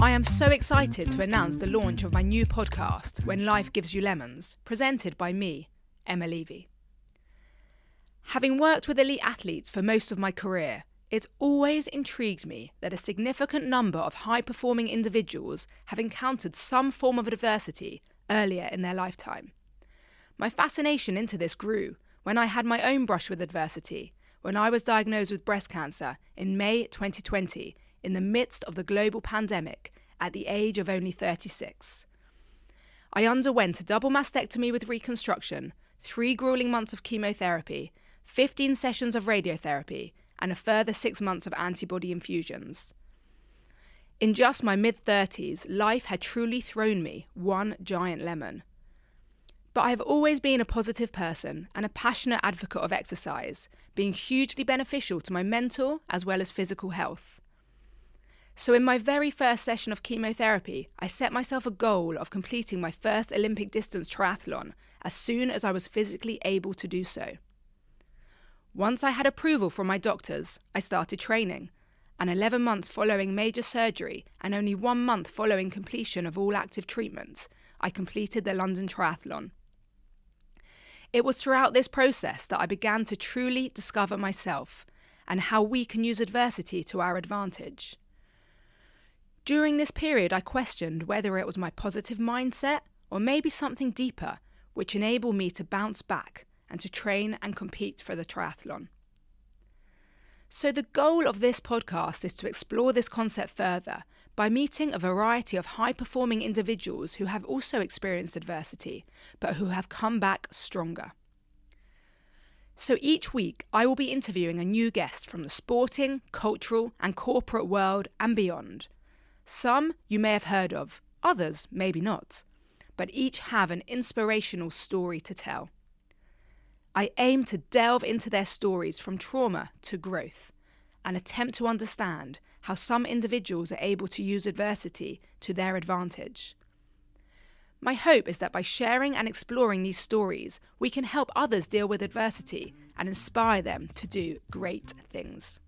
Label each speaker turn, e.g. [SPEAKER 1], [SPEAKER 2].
[SPEAKER 1] I am so excited to announce the launch of my new podcast, When Life Gives You Lemons, presented by me, Emma Levy. Having worked with elite athletes for most of my career, it always intrigued me that a significant number of high performing individuals have encountered some form of adversity earlier in their lifetime. My fascination into this grew when I had my own brush with adversity when I was diagnosed with breast cancer in May 2020 in the midst of the global pandemic at the age of only 36. I underwent a double mastectomy with reconstruction, three grueling months of chemotherapy, 15 sessions of radiotherapy, and a further six months of antibody infusions. In just my mid 30s, life had truly thrown me one giant lemon. But I have always been a positive person and a passionate advocate of exercise, being hugely beneficial to my mental as well as physical health. So, in my very first session of chemotherapy, I set myself a goal of completing my first Olympic distance triathlon as soon as I was physically able to do so. Once I had approval from my doctors, I started training, and 11 months following major surgery and only one month following completion of all active treatments, I completed the London Triathlon. It was throughout this process that I began to truly discover myself and how we can use adversity to our advantage. During this period, I questioned whether it was my positive mindset or maybe something deeper which enabled me to bounce back and to train and compete for the triathlon. So, the goal of this podcast is to explore this concept further by meeting a variety of high performing individuals who have also experienced adversity, but who have come back stronger. So each week, I will be interviewing a new guest from the sporting, cultural, and corporate world and beyond. Some you may have heard of, others maybe not, but each have an inspirational story to tell. I aim to delve into their stories from trauma to growth and attempt to understand how some individuals are able to use adversity to their advantage. My hope is that by sharing and exploring these stories, we can help others deal with adversity and inspire them to do great things.